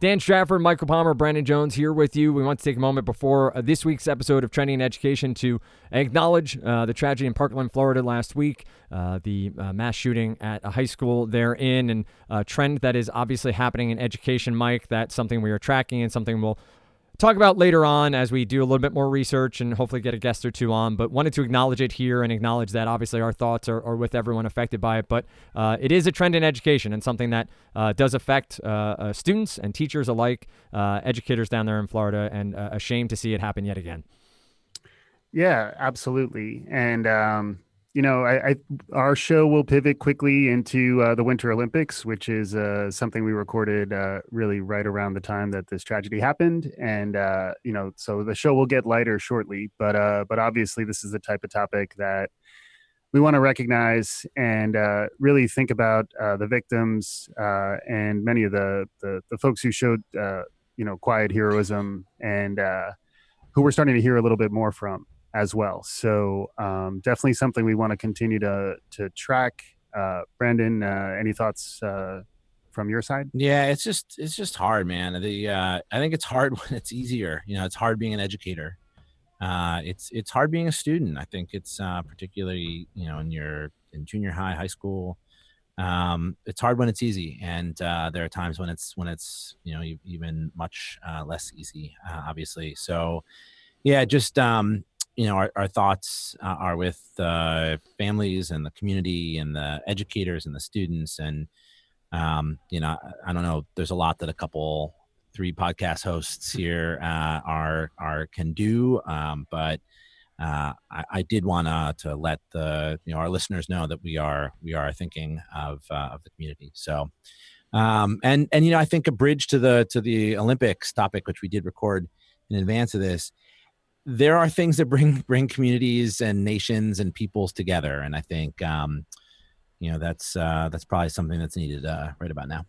Dan Strafford, Michael Palmer, Brandon Jones here with you. We want to take a moment before uh, this week's episode of Trending Education to acknowledge uh, the tragedy in Parkland, Florida last week, uh, the uh, mass shooting at a high school therein, and a trend that is obviously happening in education, Mike. That's something we are tracking and something we'll talk about later on as we do a little bit more research and hopefully get a guest or two on. But wanted to acknowledge it here and acknowledge that obviously our thoughts are, are with everyone affected by it. But uh, it is a trend in education and something that uh, does affect uh, uh students and teachers alike, uh, educators down there in Florida, and uh, a shame to see it happen yet again. Yeah, absolutely. And um, you know, I, I, our show will pivot quickly into uh, the Winter Olympics, which is uh, something we recorded uh, really right around the time that this tragedy happened, and uh, you know, so the show will get lighter shortly. But uh, but obviously, this is the type of topic that we want to recognize and uh, really think about the victims and many of the, the, the folks who showed you know quiet heroism and who we're starting to hear a little bit more from as well. So um, definitely something we want to continue to to track. Uh, Brandon, uh, any thoughts uh, from your side? Yeah, it's just it's just hard, man. The uh, I think it's hard when it's easier. You know, it's hard being an educator. Uh, it's it's hard being a student. I think it's uh, particularly you know in your in junior high, high school. Um, it's hard when it's easy, and uh, there are times when it's when it's you know even much uh, less easy, uh, obviously. So, yeah, just um, you know, our, our thoughts uh, are with the families and the community and the educators and the students. And, um, you know, I, I don't know, there's a lot that a couple, three podcast hosts here uh, are, are, can do. Um, but uh, I, I, did want to let the, you know, our listeners know that we are, we are thinking of, uh, of the community. So, um, and, and, you know, I think a bridge to the, to the Olympics topic, which we did record in advance of this, there are things that bring bring communities and nations and peoples together, and I think um, you know that's uh, that's probably something that's needed uh, right about now.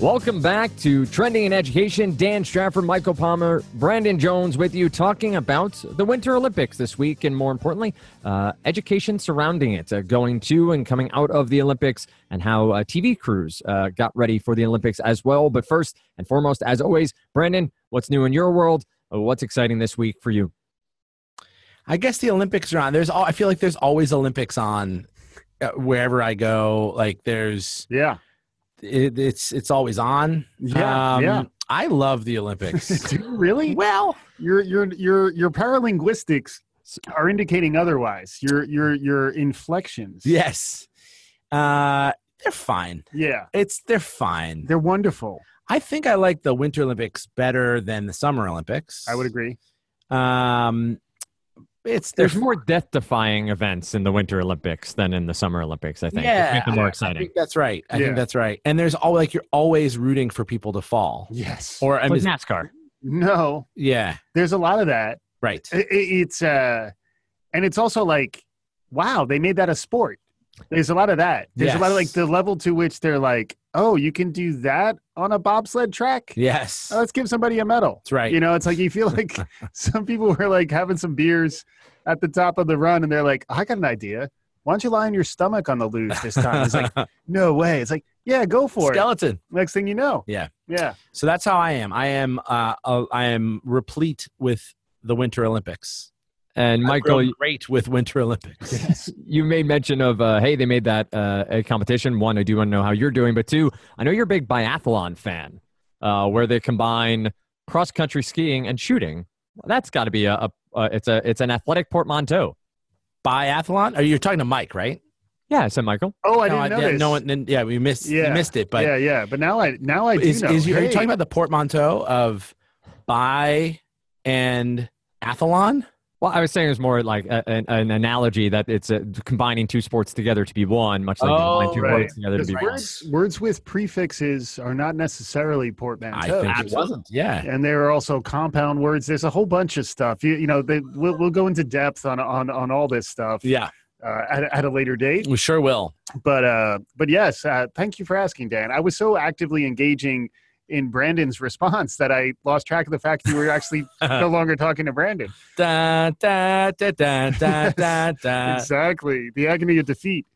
Welcome back to Trending in Education. Dan Strafford, Michael Palmer, Brandon Jones with you talking about the Winter Olympics this week and more importantly, uh, education surrounding it, uh, going to and coming out of the Olympics and how uh, TV crews uh, got ready for the Olympics as well. But first and foremost, as always, Brandon, what's new in your world? Uh, what's exciting this week for you? I guess the Olympics are on. There's all, I feel like there's always Olympics on uh, wherever I go. Like there's yeah it, it's it's always on. Yeah, um, yeah. I love the Olympics. Do you really? Well, your your your your paralinguistics are indicating otherwise. Your your your inflections. Yes. Uh they're fine. Yeah. It's they're fine. They're wonderful. I think I like the Winter Olympics better than the Summer Olympics. I would agree. Um it's there's more death-defying events in the Winter Olympics than in the Summer Olympics. I think. Yeah, more exciting. I think that's right. I yeah. think that's right. And there's all like you're always rooting for people to fall. Yes. Or I mean, NASCAR. No. Yeah. There's a lot of that. Right. It, it's uh, and it's also like, wow, they made that a sport. There's a lot of that. There's yes. a lot of like the level to which they're like, oh, you can do that on a bobsled track. Yes. Oh, let's give somebody a medal. That's right. You know, it's like you feel like some people were like having some beers at the top of the run and they're like, I got an idea. Why don't you lie on your stomach on the luge this time? It's like, no way. It's like, yeah, go for Skeleton. it. Skeleton. Next thing you know. Yeah. Yeah. So that's how I am. I am uh, uh I am replete with the Winter Olympics. And Michael, great with Winter Olympics. Yes. you made mention of, uh, hey, they made that uh, a competition. One, I do want to know how you're doing, but two, I know you're a big biathlon fan, uh, where they combine cross country skiing and shooting. Well, that's got to be a, a, a, it's a it's an athletic portmanteau. Biathlon? Are you talking to Mike, right? Yeah, I said Michael. Oh, I didn't know. Yeah, no one. Yeah, we missed. Yeah. missed it. But yeah, yeah. But now I now I do is, know. Is you, hey. Are you talking about the portmanteau of bi and athlon? Well, I was saying it's more like a, an, an, analogy that it's a, combining two sports together to be one, much like oh, combine two right. words together to be words, one. Words with prefixes are not necessarily portmanteaus. I think it wasn't. Yeah, and there are also compound words. There's a whole bunch of stuff. You, you know, they, we'll, we'll go into depth on on on all this stuff. Yeah. Uh, at, at a later date, we sure will. But uh, but yes, uh, thank you for asking, Dan. I was so actively engaging in Brandon's response that I lost track of the fact you were actually no longer talking to Brandon. Da, da, da, da, da, da, da. Exactly. The agony of defeat.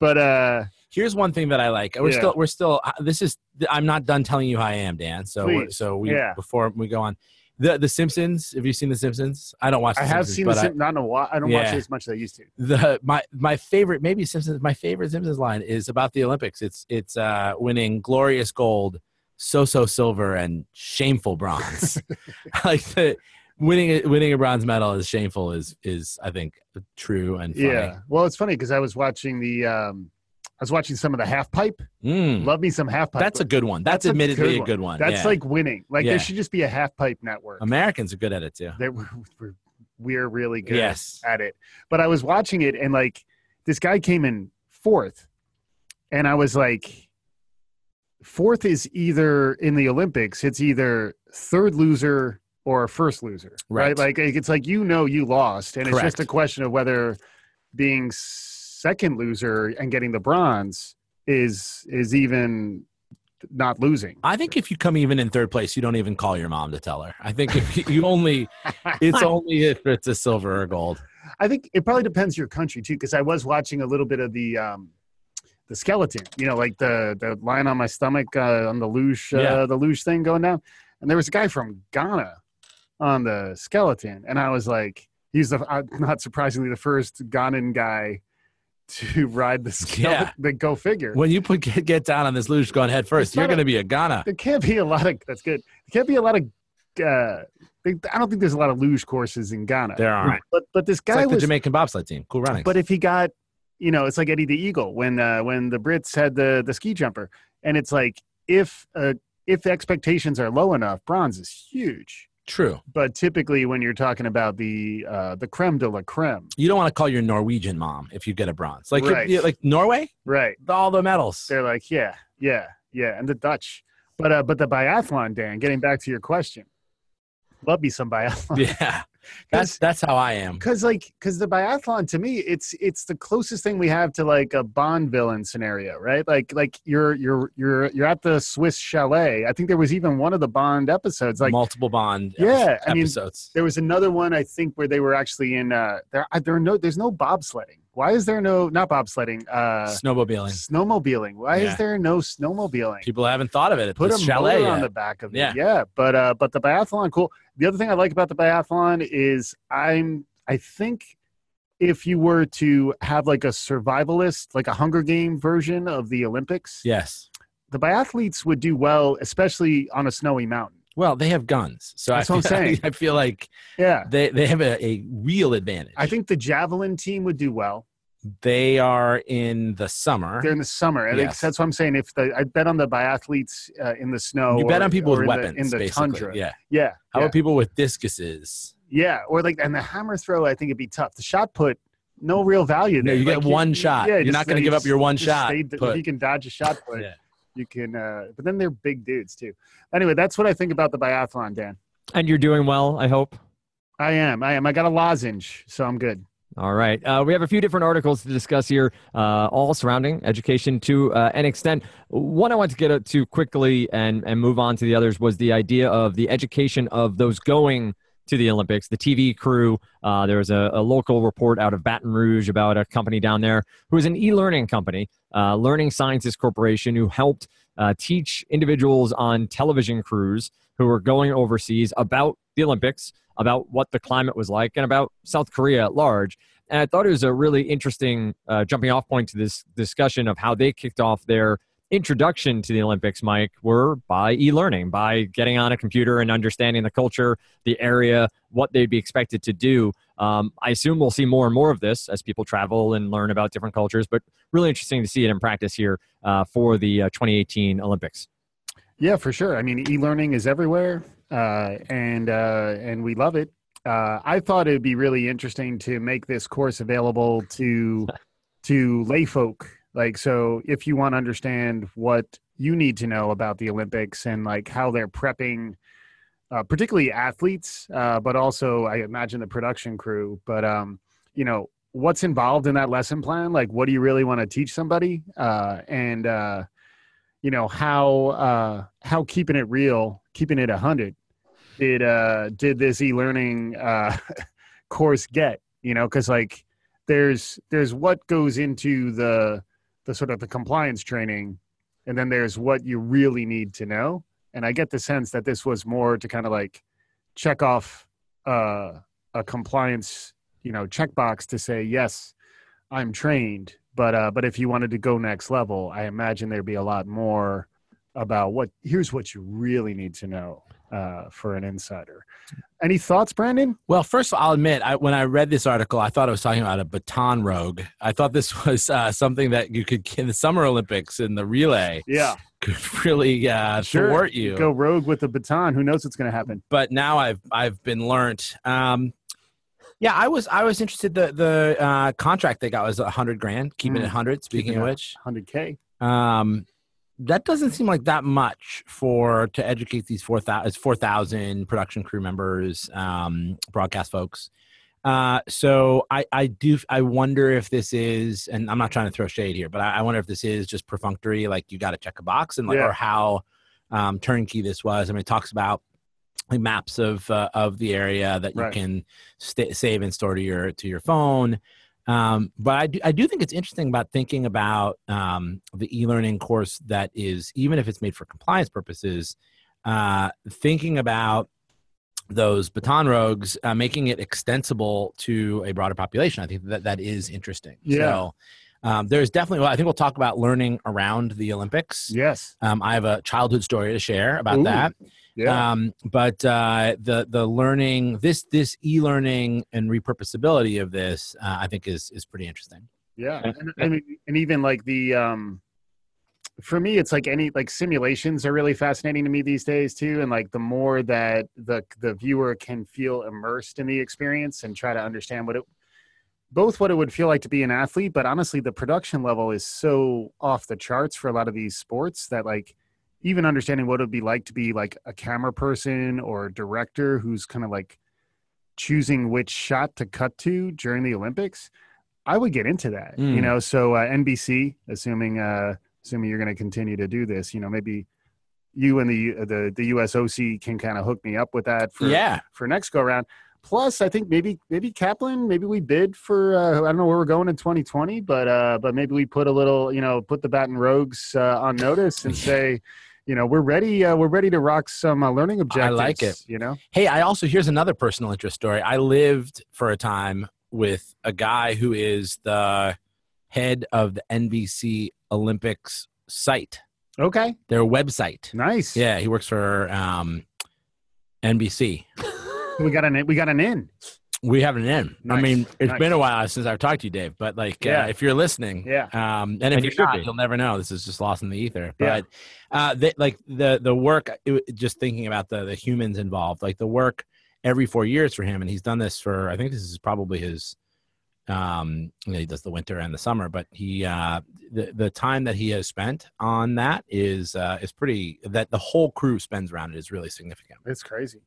But uh Here's one thing that I like. We're Yeah. still, we're still. uh, This is. I'm not done telling you how I am, Dan. So, so we Yeah. before we go on, the The Simpsons. Have you seen The Simpsons? I don't watch. The I have Simpsons, seen the I- Sim- not in a while. I don't watch it as much as I used to. the my my favorite maybe Simpsons my favorite Simpsons line is about the Olympics. It's it's uh winning glorious gold, so so silver, and shameful bronze. like the winning a- winning a bronze medal is shameful is is I think true and funny. Yeah. Well, it's funny because I was watching the um I was watching some of the half pipe. Mm, Love me some half pipe. that's a good one. That's, That's a admittedly good a good one. That's yeah. like winning. Like Yeah. there should just be a half pipe network. Americans are good at it too. That we're, we're we're really good Yes. at it. But I was watching it and like this guy came in fourth, and I was like, fourth is either in the Olympics. It's either third loser or first loser, right? Right. Like it's like you know you lost, and it's just a question of whether being second loser and getting the bronze is is even not losing. I think if you come even in third place, you don't even call your mom to tell her. I think if you only, it's only if it's a silver or gold. I think it probably depends your country too, because I was watching a little bit of the um, the skeleton, you know, like the the line on my stomach uh, on the luge, uh, Yeah. the luge thing going down, and there was a guy from Ghana on the skeleton, and I was like, he's the uh, not surprisingly the first Ghanan guy to ride the skeleton. Yeah. The go figure. When you put get, get down on this luge going head first, It's you're going to be a Ghana. there can't be a lot of that's good. There can't be a lot of. Uh, I don't think there's a lot of luge courses in Ghana. There aren't. But but this It's guy like the was Jamaican bobsled team. Cool running. But if he got, you know, it's like Eddie the Eagle when uh, when the Brits had the the ski jumper, and it's like if uh, if the expectations are low enough, bronze is huge. True. But typically, when you're talking about the uh, the creme de la creme, You don't want to call your Norwegian mom if you get a bronze. Like Right. like Norway, right? all the medals. They're like, yeah, yeah, yeah, and the Dutch. But uh, but the biathlon, Dan. Getting back to your question, love me some biathlon. Yeah. That's that's how I am. because like because the biathlon to me it's it's the closest thing we have to like a bond villain scenario right like like you're you're you're you're at the swiss chalet i think there was even one of the bond episodes like Multiple Bond Yeah, I mean, episodes. there was another one i think where they were actually in uh there there are no there's no bobsledding why is there no not bobsledding uh Snowmobiling. snowmobiling why Yeah. is there no snowmobiling People haven't thought of it. Put a chalet on the back of it. Yeah. Yeah. But uh but the biathlon, cool. The other thing I like about the biathlon is I'm I think if you were to have like a survivalist, like a Hunger Game version of the Olympics, Yes. the biathletes would do well, especially on a snowy mountain. Well, they have guns, so That's I, what I'm saying. I feel like Yeah. they they have a, a real advantage. I think the javelin team would do well. They are in the summer. They're in the summer. I think that's what I'm saying. If the I bet on the biathletes uh, in the snow. you bet or- on people with in weapons, the, in the basically. tundra. Yeah. Yeah. How yeah. about people with discuses? Yeah, or like and the hammer throw, I think it'd be tough. The shot put, no real value No, there. you get Like, one shot. Yeah, You're just not gonna give up your one just shot stay- if you can dodge a shot put, Yeah. you can. Uh, but then they're big dudes too. Anyway, that's what I think about the biathlon, Dan. And you're doing well, I hope. I am. I am. I got a lozenge, so I'm good. All right. Uh, we have a few different articles to discuss here, uh, all surrounding education to uh, an extent. One I want to get to quickly and, and move on to the others was the idea of the education of those going to the Olympics, the TV crew. Uh, there was a, a local report out of Baton Rouge about a company down there who is an e learning company, uh, Learning Sciences Corporation, who helped uh, teach individuals on television crews who were going overseas about the Olympics, about what the climate was like, and about South Korea at large. And I thought it was a really interesting uh, jumping off point to this discussion of how they kicked off their introduction to the Olympics, Mike, were by e learning, by getting on a computer and understanding the culture, the area, what they'd be expected to do. Um, I assume we'll see more and more of this as people travel and learn about different cultures, but really interesting to see it in practice here uh, for the uh, 2018 Olympics. Yeah, for sure. I mean, e-learning is everywhere, uh, and uh, and we love it. Uh, I thought it would be really interesting to make this course available to to lay folk. Like, so if you want to understand what you need to know about the Olympics and like how they're prepping, uh, particularly athletes, uh, but also I imagine the production crew. But um, you know, what's involved in that lesson plan? Like, what do you really want to teach somebody? Uh, and uh, you know how uh, how keeping it real, keeping it a hundred did uh, did this e-learning uh, course get? You know, because like there's there's what goes into the the sort of the compliance training, and then there's what you really need to know. And I get the sense that this was more to kind of like check off uh, a compliance, you know, checkbox to say yes, I'm trained. But uh, but if you wanted to go next level, I imagine there'd be a lot more about what. Here's what you really need to know uh, for an insider. Any thoughts, Brandon? Well, first of all, I'll admit, I, when I read this article, I thought I was talking about a baton rogue. I thought this was uh, something that you could in the Summer Olympics in the relay. Yeah, could really uh, Sure. thwart you. go rogue with a baton. Who knows what's going to happen? but now I've I've been learnt. Um, yeah, I was I was interested. The the uh, contract they got was a hundred grand, keeping Mm. it hundred. Speaking Keeping of which, 100k. um, that doesn't seem like that much for to educate these four thousand four thousand production crew members, um, broadcast folks. Uh, so I I do I wonder if this is, and I'm not trying to throw shade here, but I, I wonder if this is just perfunctory, like you got to check a box, and like Yeah. or how um, turnkey this was. I mean, it talks about maps of uh, of the area that you Right. can sta save and store to your to your phone. Um, but I do, I do think it's interesting about thinking about um, the e-learning course that is even if it's made for compliance purposes, uh, thinking about those baton rogues, uh, making it extensible to a broader population. I think that that is interesting. Yeah. So, um, there's definitely. Well, I think we'll talk about learning around the Olympics. Yes. Um, I have a childhood story to share about Ooh, that. Yeah. Um, but uh, the the learning this this e learning and repurposability of this, uh, I think is is pretty interesting. Yeah, and, I and even like the um, for me, it's like any like simulations are really fascinating to me these days too. And like the more that the the viewer can feel immersed in the experience and try to understand what it both what it would feel like to be an athlete, but honestly, the production level is so off the charts for a lot of these sports that like even understanding what it would be like to be like a camera person or a director who's kind of like choosing which shot to cut to during the Olympics, I would get into that. You Mm. know, so uh, NBC, assuming uh, assuming you're going to continue to do this, you know, maybe you and the the the USOC can kind of hook me up with that for yeah, for next go round. Plus, I think maybe maybe Kaplan, maybe we bid for uh, I don't know where we're going in 2020, but uh, but maybe we put a little, you know, put the Baton Rogues uh, on notice and say, you know, we're ready, uh, we're ready to rock some uh, learning objectives. I like it. You know, Hey, I also here's another personal interest story. I lived for a time with a guy who is the head of the NBC Olympics site, okay, their website. nice. Yeah, he works for um, NBC. We got an we got an in. We have an in. I mean, it's nice. been a while since I've talked to you, Dave. But like, Yeah. uh, if you're listening, Yeah. um, and if And you you're should not, be. you'll never know. This is just lost in the ether. Yeah. But uh, they, like the the work, it, just thinking about the the humans involved, like the work every four years for him, and he's done this for. I think this is probably his. Um, you know, he does the winter and the summer, but he uh, the the time that he has spent on that is uh, is pretty. That the whole crew spends around it is really significant. It's crazy.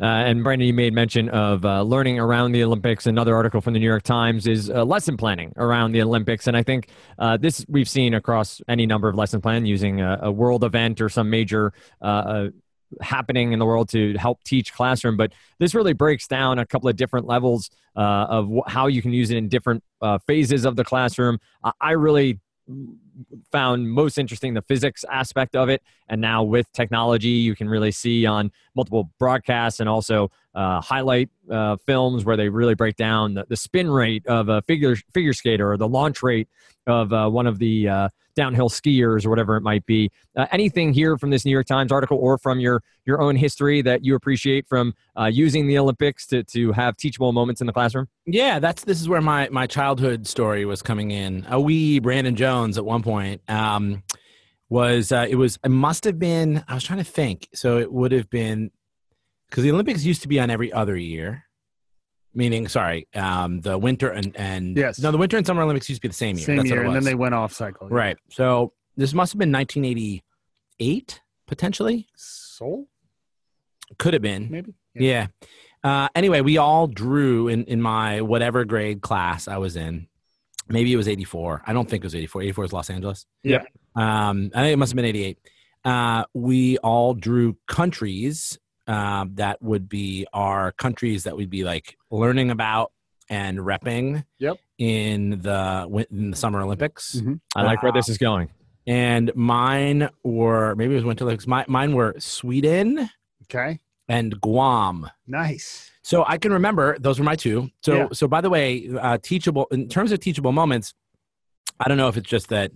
Uh, and Brandon, you made mention of uh, learning around the Olympics. Another article from the New York Times is uh, lesson planning around the Olympics, and I think uh, this we've seen across any number of lesson plan using a, a world event or some major uh, uh, happening in the world to help teach classroom. But this really breaks down a couple of different levels of wh- how you can use it in different phases of the classroom. I, I really found most interesting the physics aspect of it. And now with technology you can really see on multiple broadcasts and also uh, highlight uh, films where they really break down the, the spin rate of a figure figure skater or the launch rate of uh, one of the uh, downhill skiers or whatever it might be. Uh, anything here from this New York Times article or from your your own history that you appreciate from uh, using the Olympics to to have teachable moments in the classroom? Yeah, that's this is where my my childhood story was coming in. A wee Brandon Jones at one point um, was uh, it was it must have been I was trying to think. So it would have been because the Olympics used to be on every other year. Meaning, sorry, um, the winter and and Yes. no, the winter and summer Olympics used to be the same year. Same That's year, and then they went off cycle. right. So this must have been 1988, potentially. Seoul, Could have been. maybe. Yeah. Uh, anyway, we all drew in, in my whatever grade class I was in. maybe it was 84. I don't think it was 84. 84 is Los Angeles. Yeah. Um, I think it must have been 88. Uh, we all drew countries um, that would be our countries that we'd be like learning about and repping Yep. in the in the Summer Olympics. Mhm. I like where this is going. And mine were maybe it was Winter Olympics. My, mine were Sweden Okay. and Guam. Nice. So I can remember those were my two. So Yeah. so by the way, uh, teachable in terms of teachable moments, I don't know if it's just that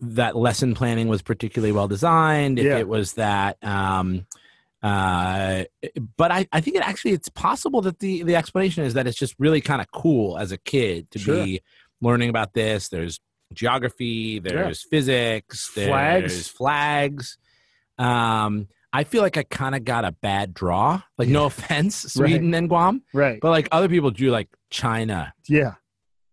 that lesson planning was particularly well designed, if Yeah. it was that um uh but I, I think it actually it's possible that the the explanation is that it's just really kind of cool as a kid to Sure. be learning about this. There's geography, there's physics, there's Flags. flags. Um I feel like I kind of got a bad draw. Like, no offense, Sweden and Guam, Right. but like other people drew like China yeah.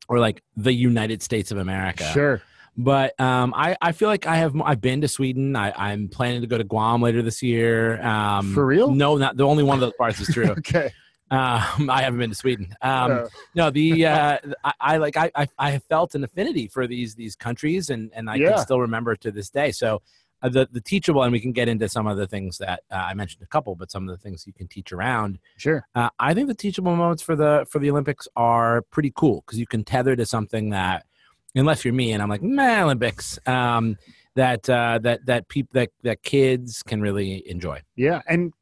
or like the United States of America. Sure. But um, I, I feel like I have I've been to Sweden. I, I'm planning to go to Guam later this year. Um, For real? No, not the only one of those parts is true. Okay. um, I haven't been to Sweden. Um, Uh, no, the uh, I, I like I, I I have felt an affinity for these these countries, and and I Yeah. can still remember to this day. So uh, the the teachable, and we can get into some of the things that uh, I mentioned a couple, but some of the things you can teach around. sure. Uh, I think the teachable moments for the for the Olympics are pretty cool because you can tether to something that, unless you're me and I'm like, meh, Olympics. Um, that uh, that that people that that kids can really enjoy. Yeah. And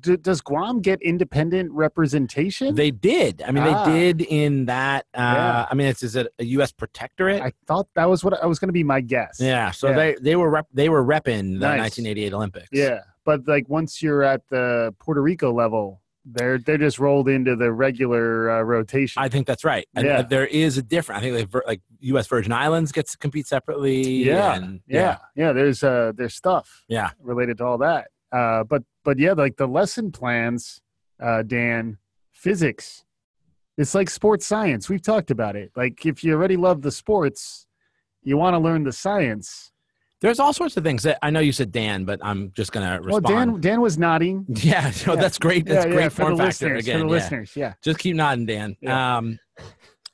d- does Guam get independent representation? They did. I mean, Ah. they did in that. Uh, Yeah. I mean, it's is it a U.S. protectorate? I thought that was what I was going to be my guess. yeah. So Yeah. they they were rep, they were repping the Nice. 1988 Olympics. Yeah. But like once you're at the Puerto Rico level, they're they're just rolled into the regular uh, rotation. I think that's right. And Yeah. uh, there is a different. I think they vir- like U.S. Virgin Islands gets to compete separately. Yeah, and, yeah. Yeah. There's uh there's stuff. Yeah. Related to all that. Uh but but yeah, like the lesson plans, uh, Dan, physics. It's like sports science. We've talked about it. Like if you already love the sports, you want to learn the science. There's all sorts of things that I know you said Dan, but I'm just gonna respond. Well, Dan Dan was nodding. Yeah, no, Yeah. that's great. That's yeah, great yeah, for form the factor listeners. again. for the yeah. listeners, yeah. Just keep nodding, Dan. Um,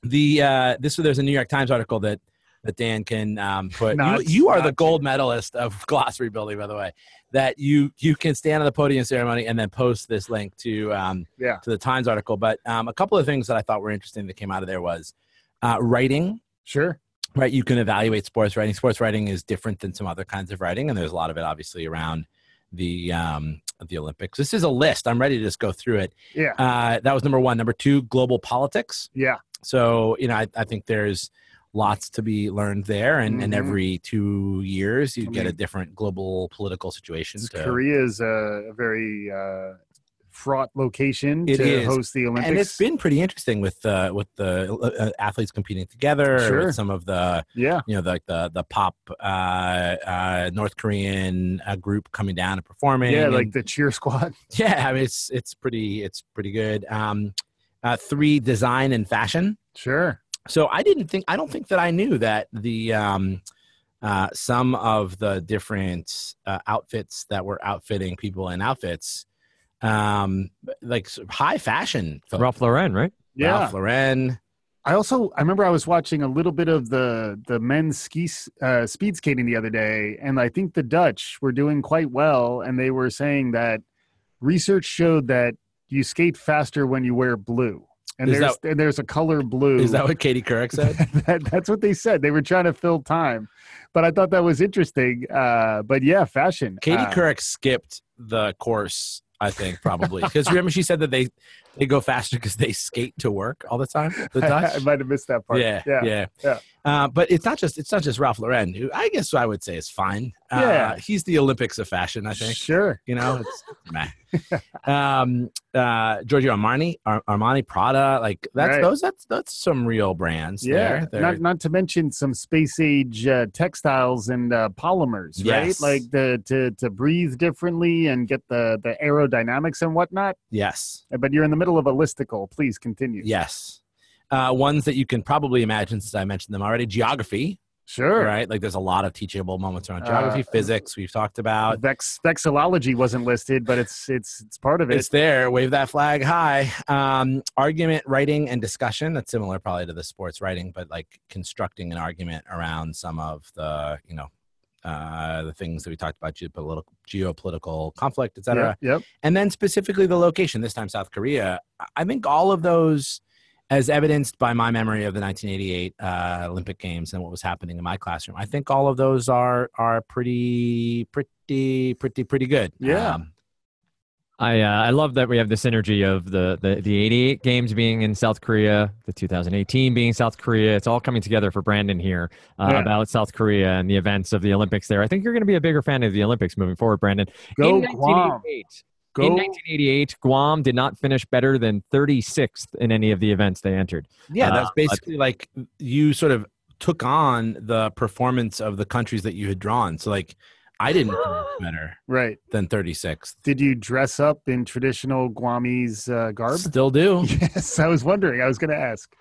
the uh, this there's a New York Times article that that Dan can um, put. You, you are the gold medalist of glossary building, by the way. That you you can stand on the podium ceremony and then post this link to um, Yeah. to the Times article. But um, a couple of things that I thought were interesting that came out of there was uh, writing. Sure. Right, you can evaluate sports writing. Sports writing is different than some other kinds of writing, and there's a lot of it obviously around the um, the Olympics. This is a list. I'm ready to just go through it. Yeah. Uh, that was number one. Number two, global politics. Yeah. So you know, I, I think there's lots to be learned there, and, and Mhm. every two years you I get a different global political situation. To, Korea is a, a very uh, fraught location It to is. host the Olympics. and it's been pretty interesting with uh, with the uh, athletes competing together. Sure. Some of the yeah. you know the the, the pop uh, uh, North Korean uh, group coming down and performing. Yeah, and- like the cheer squad. yeah, I mean, it's it's pretty it's pretty good. Um, uh, three design and fashion. Sure. So I didn't think I don't think that I knew that the um, uh, some of the different uh, outfits that were outfitting people in outfits, um, like high fashion. folk. Ralph Lauren, right? Yeah. Ralph Lauren. I also I remember I was watching a little bit of the the men's ski uh, speed skating the other day, and I think the Dutch were doing quite well, and they were saying that research showed that you skate faster when you wear blue, and Is there's and there's a color blue. Is that what Katie Couric said? that, that's what they said. They were trying to fill time, but I thought that was interesting. Uh, but yeah, fashion. Katie uh, Couric skipped the course. I think probably. Because remember she said that they they go faster because they skate to work all the time. The I, might have missed that part. Yeah, yeah, yeah, yeah. Uh, but it's not just it's not just Ralph Lauren, who I guess I would say is fine. Uh, Yeah. he's the Olympics of fashion. I think Sure. you know. It's, meh. um, uh, Giorgio Armani, Ar- Armani, Prada, like that's Right. those that's that's some real brands. Yeah, there. They're- not not to mention some space age uh, textiles and uh, polymers, Yes. right? Like the to to breathe differently and get the the aerodynamics and whatnot. yes, But you're in the middle of a listicle. Please continue. yes. Uh, ones that you can probably imagine, since I mentioned them already. Geography. Sure. Right. Like there's a lot of teachable moments around geography, Uh, physics. We've talked about. Vex vexillology wasn't listed, but it's it's it's part of it. It's there. Wave that flag high. Um, argument, writing, and discussion. That's similar, probably, to the sports writing, but like constructing an argument around some of the, you know, uh, the things that we talked about, geopolitical, geopolitical conflict, et cetera. Yep, yep. and then specifically the location this time south korea i think all of those as evidenced by my memory of the 1988 uh, olympic games and what was happening in my classroom i think all of those are are pretty pretty pretty pretty good Yeah. um, I uh, I love that we have the synergy of the, the the 88 games being in South Korea, the 2018 being South Korea. It's all coming together for Brandon here uh, Yeah. about South Korea and the events of the Olympics there. I think you're going to be a bigger fan of the Olympics moving forward, Brandon. Go in Guam. 1988, Go. in 1988, Guam did not finish better than 36th in any of the events they entered. yeah Uh, that's basically like you sort of took on the performance of the countries that you had drawn so like i didn't finish better Right. than 36th Did you dress up in traditional Guamese uh, garb? still do Yes, I was wondering. I was going to ask.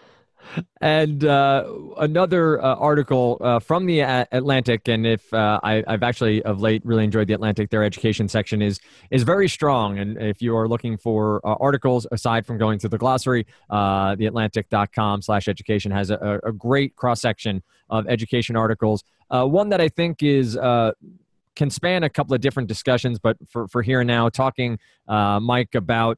And uh, another uh, article uh, from the A- Atlantic, and if uh, I, I've actually of late really enjoyed the Atlantic, their education section is is very strong. And if you are looking for uh, articles aside from going to the glossary, uh, theatlantic.com/education has a, a great cross section of education articles. Uh, one that I think is uh, can span a couple of different discussions, but for for here and now, talking uh, Mike about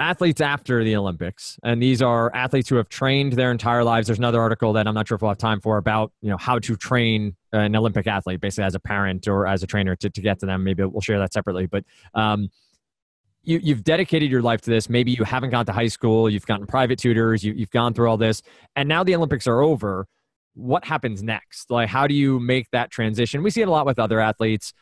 athletes after the Olympics, and these are athletes who have trained their entire lives. There's another article that I'm not sure if we'll have time for about you know how to train an Olympic athlete, basically as a parent or as a trainer to, to get to them. Maybe we'll share that separately, but. Um, you, you've dedicated your life to this. Maybe you haven't gone to high school. You've gotten private tutors. You, you've gone through all this, and now the Olympics are over. What happens next? Like, how do you make that transition? We see it a lot with other athletes.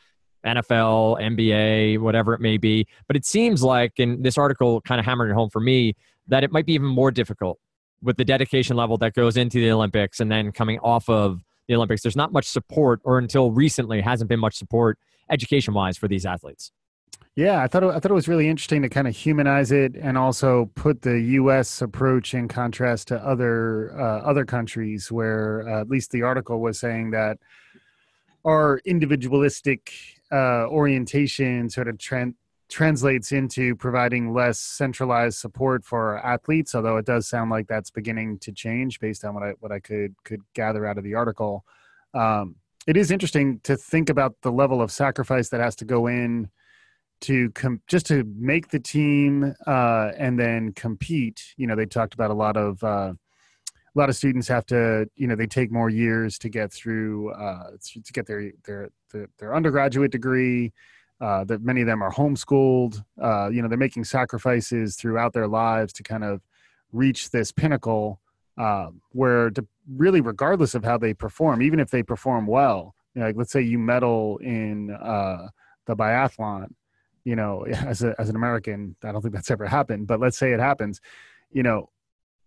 NFL, NBA, whatever it may be. But it seems like, and this article kind of hammered it home for me, that it might be even more difficult with the dedication level that goes into the Olympics and then coming off of the Olympics. There's not much support, or until recently, hasn't been much support education wise for these athletes. Yeah, I thought it, I thought it was really interesting to kind of humanize it and also put the U.S. approach in contrast to other uh, other countries, where uh, at least the article was saying that our individualistic uh, orientation sort of tran translates into providing less centralized support for athletes. Although it does sound like that's beginning to change based on what I what I could could gather out of the article. Um, it is interesting to think about the level of sacrifice that has to go in to com- just to make the team uh, and then compete. You know, they talked about a lot of uh, a lot of students have to, you know, they take more years to get through uh, to get their their their, their undergraduate degree. Uh, that many of them are homeschooled. Uh, you know, they're making sacrifices throughout their lives to kind of reach this pinnacle. Uh, where to, really, regardless of how they perform, even if they perform well, you know, like let's say you medal in uh, the biathlon, you know, as a, as an American, I don't think that's ever happened, but let's say it happens, you know,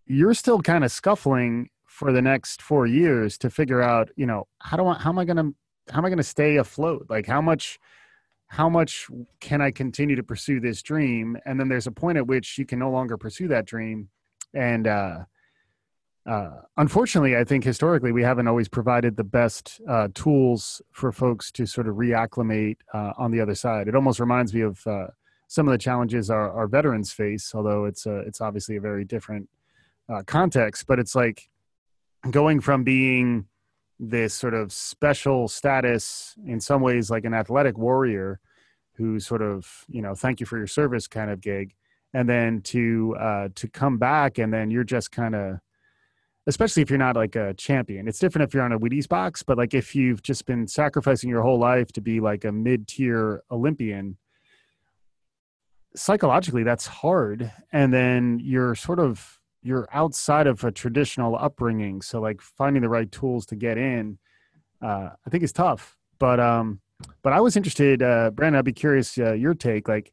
you're still kind of scuffling for the next four years to figure out, you know, how do I, how am I going to, how am I going to stay afloat? Like how much, how much can I continue to pursue this dream? And then there's a point at which you can no longer pursue that dream. And, uh, uh, unfortunately, I think historically we haven't always provided the best uh, tools for folks to sort of reacclimate uh, on the other side. It almost reminds me of uh, some of the challenges our, our veterans face, although it's uh, it's obviously a very different uh, context. But it's like going from being this sort of special status, in some ways, like an athletic warrior, who sort of you know thank you for your service kind of gig, and then to to come back and then you're just kind of especially if you're not like a champion. It's different if you're on a Wheaties box, but like if you've just been sacrificing your whole life to be like a mid-tier Olympian, psychologically that's hard. And then you're sort of you're outside of a traditional upbringing. So like finding the right tools to get in, uh, I think is tough. But um, but I was interested, uh, Brandon. I'd be curious uh, your take. Like,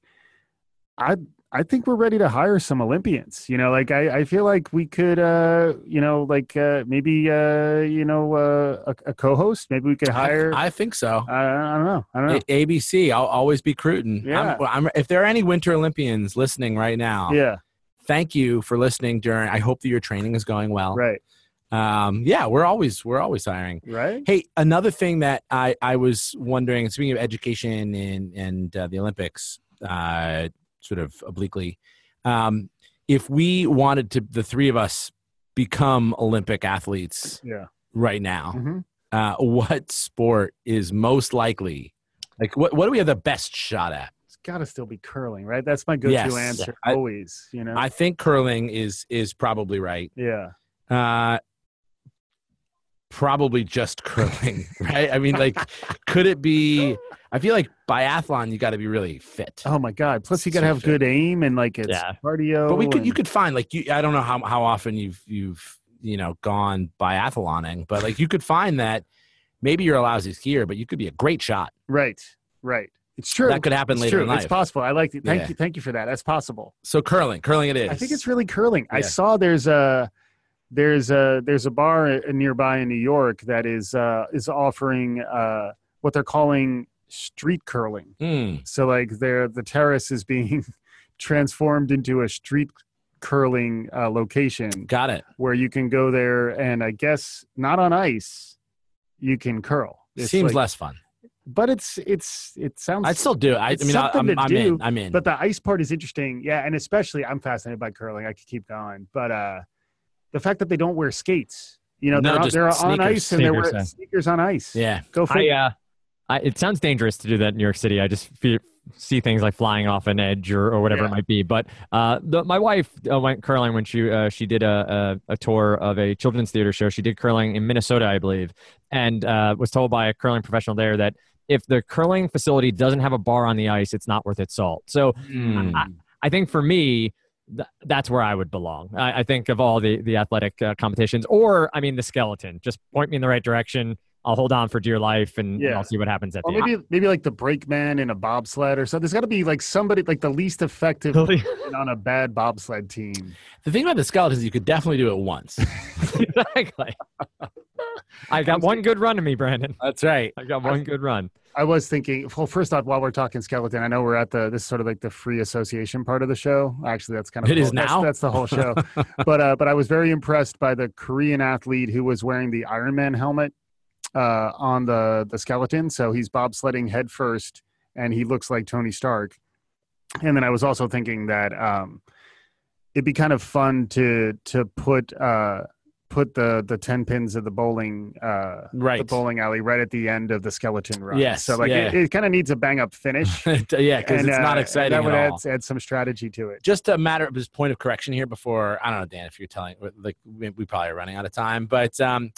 I I think we're ready to hire some Olympians. You know, like I, I feel like we could, uh, you know, like uh, maybe, uh, you know, uh, a, a co-host. Maybe we could hire. I, I think so. I, I don't know. I don't know. A- ABC, I'll always be Cruton. Yeah. I'm, I'm, if there are any Winter Olympians listening right now, yeah. thank you for listening during. I hope that your training is going well. Right. Um, yeah, we're always we're always hiring. Right. Hey, another thing that I I was wondering, speaking of education and and uh, the Olympics, uh, sort of obliquely, um, if we wanted to, the three of us become Olympic athletes Yeah. right now, Mhm. uh, what sport is most likely? Like, what what do we have the best shot at? It's got to still be curling, right? That's my go-to Yes. answer I- always. You know. I think curling is is probably right. yeah. Uh, probably just curling, right? I mean, like, could it be? I feel like biathlon, you got to be really fit. Oh my God. Plus, you got to So have fit. good aim and like it's Yeah. cardio. but we could, you could find like you. I don't know how how often you've you've you know gone biathloning, but like you could find that maybe you're a lousy skier, but you could be a great shot. Right. Right. It's true. That could happen it's later true. in life. It's possible. I like it. Thank Yeah. you. Thank you for that. That's possible. So curling, curling it is. I think it's really curling. I saw there's a there's a there's a bar uh, nearby in New York that is uh is offering uh what they're calling street curling. Hmm. So like there the terrace is being transformed into a street curling uh, location got it. where you can go there and I guess not on ice you can curl. It's Seems like- less fun. but it's it's it sounds I'd still do. I, I mean, I, to I'm do, in. I'm in. but the ice part is interesting yeah and especially i'm fascinated by curling i could keep going but uh the fact that they don't wear skates you know No, they're, on, they're on ice and they're Sneakers, wearing yeah. sneakers on ice yeah. go for it. uh, I, it sounds dangerous to do that in New York City. I just feel, see things like flying off an edge or, or whatever Yeah. it might be. But uh, the, my wife uh, went curling when she uh, she did a, a, a tour of a children's theater show. She did curling in Minnesota, I believe, and uh, was told by a curling professional there that if the curling facility doesn't have a bar on the ice, it's not worth its salt. So Hmm. I, I think for me, th- that's where I would belong. I, I think of all the the athletic uh, competitions, or I mean, the skeleton. Just point me in the right direction. I'll hold on for dear life, and, and Yeah. I'll see what happens at or the maybe maybe like the brakeman in a bobsled or something there's got to be like somebody like the least effective on a bad bobsled team The thing about the skeleton is you could definitely do it once. exactly. I got one good run to me, Brandon. That's right. I got one good run. I was thinking, well, first off, while we're talking skeleton, I know we're at the this is sort of like the free association part of the show. Actually, that's kind of It is whole- that's- now? That's, the whole show. but uh, but I was very impressed by the Korean athlete who was wearing the Iron Man helmet uh, on the the skeleton. So he's bobsledding head first, and he looks like Tony Stark. And then I was also thinking that um, it'd be kind of fun to to put uh, put the the ten pins of the bowling uh, the Right. bowling alley right at the end of the skeleton run. Yes, So like yeah. it, it kind of needs a bang up finish. yeah, because it's not uh, exciting That would add, add some strategy to it. Just a matter of this point of correction here before I don't know, Dan, if you're telling like we, we probably are running out of time, but um,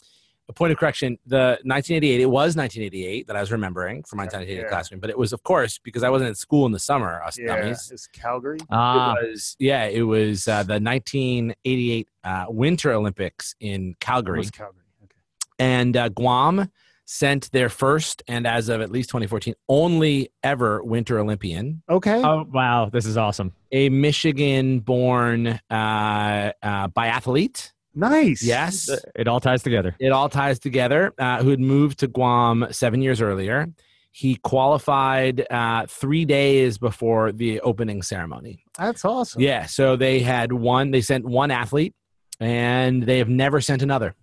a point of correction: the 1988, it was 1988 that I was remembering from my 1988 Yeah. classroom, but it was of course because I wasn't at school in the summer. Us Yeah, dummies. it's Calgary. Ah, It was yeah, it was uh, the 1988 uh, Winter Olympics in It Calgary. was Calgary. Okay. and uh, Guam sent their first and as of at least 2014 only ever Winter Olympian, Okay. oh wow, this is awesome. a Michigan-born uh, uh, biathlete. Nice. Yes, It all ties together. it all ties together. Uh, who had moved to Guam seven years earlier. He qualified uh, three days before the opening ceremony. That's awesome. Yeah, so they had one. They sent one athlete, and they have never sent another.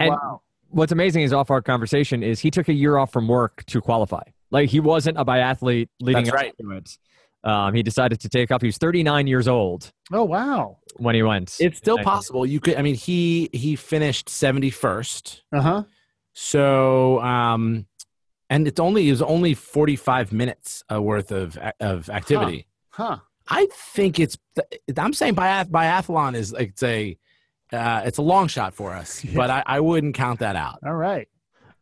And wow. what's amazing is off our conversation is he took a year off from work to qualify. Like he wasn't a biathlete leading That's up right. to it. Um, he decided to take off. He was 39 years old Oh wow. when he went. It's still possible. You could. I mean, he he finished seventy first. Uh huh. So, um, and it's only it was only forty five minutes uh, worth of of activity. Huh. I think it's. I'm saying biath- biathlon is like it's a. Uh, it's a long shot for us, Yeah. but I, I wouldn't count that out. All right.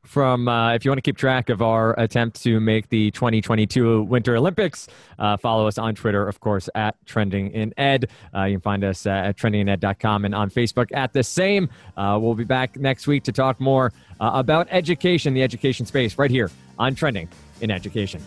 From uh, if you want to keep track of our attempt to make the 2022 Winter Olympics, uh, follow us on Twitter, of course, at Trending in Ed. Uh, you can find us uh, at trendingined.com and on Facebook at the same. Uh, we'll be back next week to talk more uh, about education, the education space, right here on Trending in Education.